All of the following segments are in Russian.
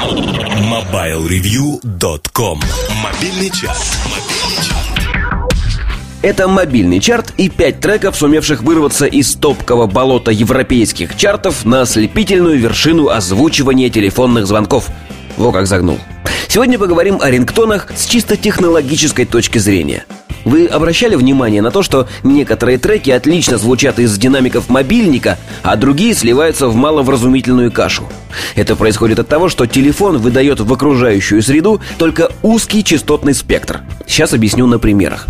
MobileReview.com Мобильный час. Это мобильный чарт и пять треков, сумевших вырваться из топкого болота европейских чартов на ослепительную вершину озвучивания телефонных звонков. Во как загнул. Сегодня поговорим о рингтонах с чисто технологической точки зрения – вы обращали внимание на то, что некоторые треки отлично звучат из динамиков мобильника, а другие сливаются в маловразумительную кашу? Это происходит от того, что телефон выдает в окружающую среду только узкий частотный спектр. Сейчас объясню на примерах.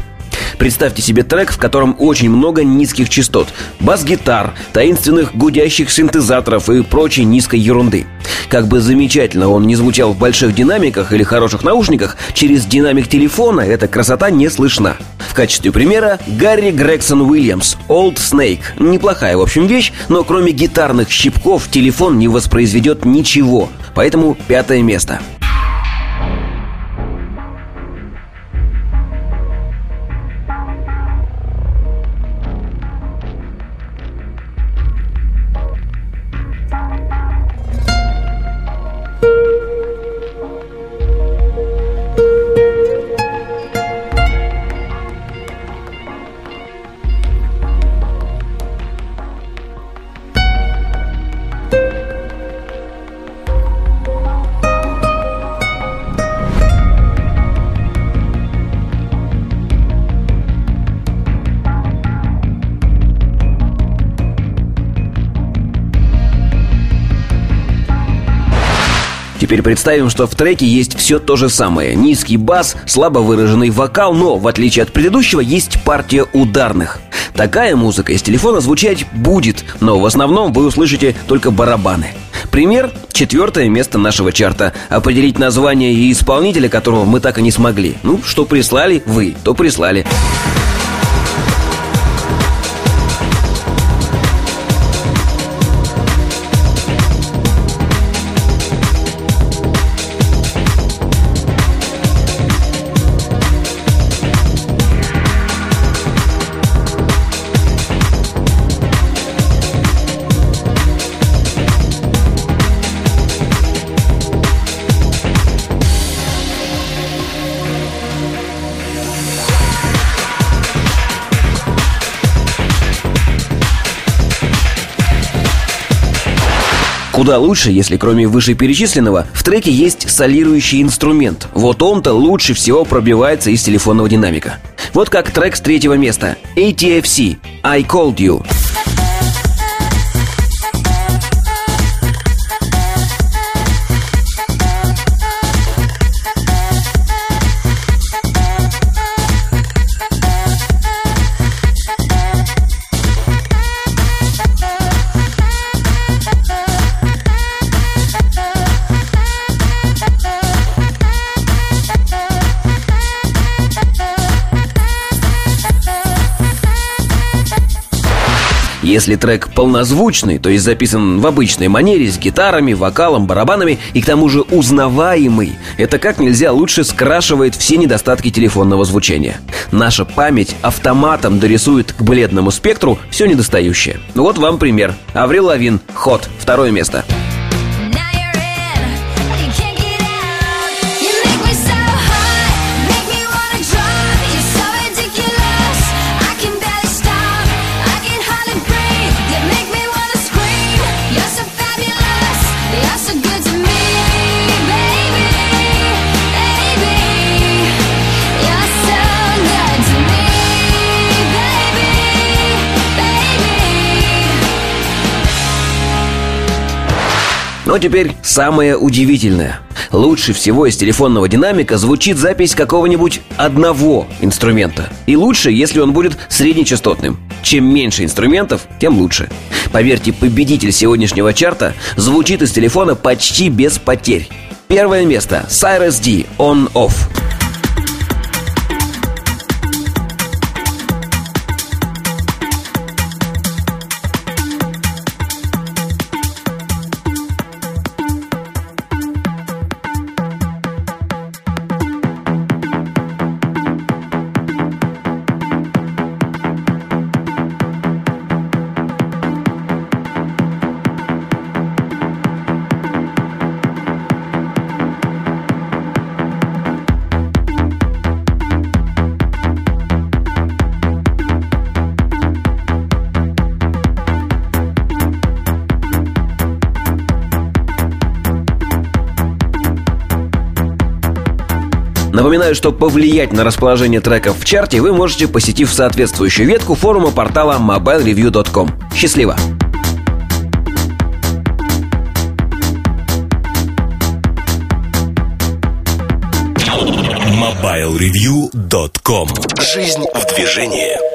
Представьте себе трек, в котором очень много низких частот, бас-гитар, таинственных гудящих синтезаторов и прочей низкой ерунды. Как бы замечательно он не звучал в больших динамиках или хороших наушниках, через динамик телефона эта красота не слышна. В качестве примера Гарри Грегсон Уильямс «Old Snake». Неплохая, в общем, вещь, но кроме гитарных щипков телефон не воспроизведет ничего. Поэтому пятое место. Теперь представим, что в треке есть все то же самое. Низкий бас, слабо выраженный вокал, но, в отличие от предыдущего, есть партия ударных. Такая музыка из телефона звучать будет, но в основном вы услышите только барабаны. Пример – четвертое место нашего чарта. Определить название и исполнителя, которого мы так и не смогли. Ну, что прислали вы, то прислали. Куда лучше, если кроме вышеперечисленного в треке есть солирующий инструмент. Вот он-то лучше всего пробивается из телефонного динамика. Вот как трек с третьего места. ATFC «I Called You». Если трек полнозвучный, то есть записан в обычной манере с гитарами, вокалом, барабанами и к тому же узнаваемый, это как нельзя лучше скрашивает все недостатки телефонного звучания. Наша память автоматом дорисует к бледному спектру все недостающее. Вот вам пример. Аврил Лавин, ход, второе место. Но теперь самое удивительное. Лучше всего из телефонного динамика звучит запись какого-нибудь одного инструмента. И лучше, если он будет среднечастотным. Чем меньше инструментов, тем лучше. Поверьте, победитель сегодняшнего чарта звучит из телефона почти без потерь. Первое место. Cyrus D. On-Off. Напоминаю, что повлиять на расположение треков в чарте вы можете, посетив соответствующую ветку форума портала mobilereview.com. Счастливо! MobileReview.com Жизнь в движении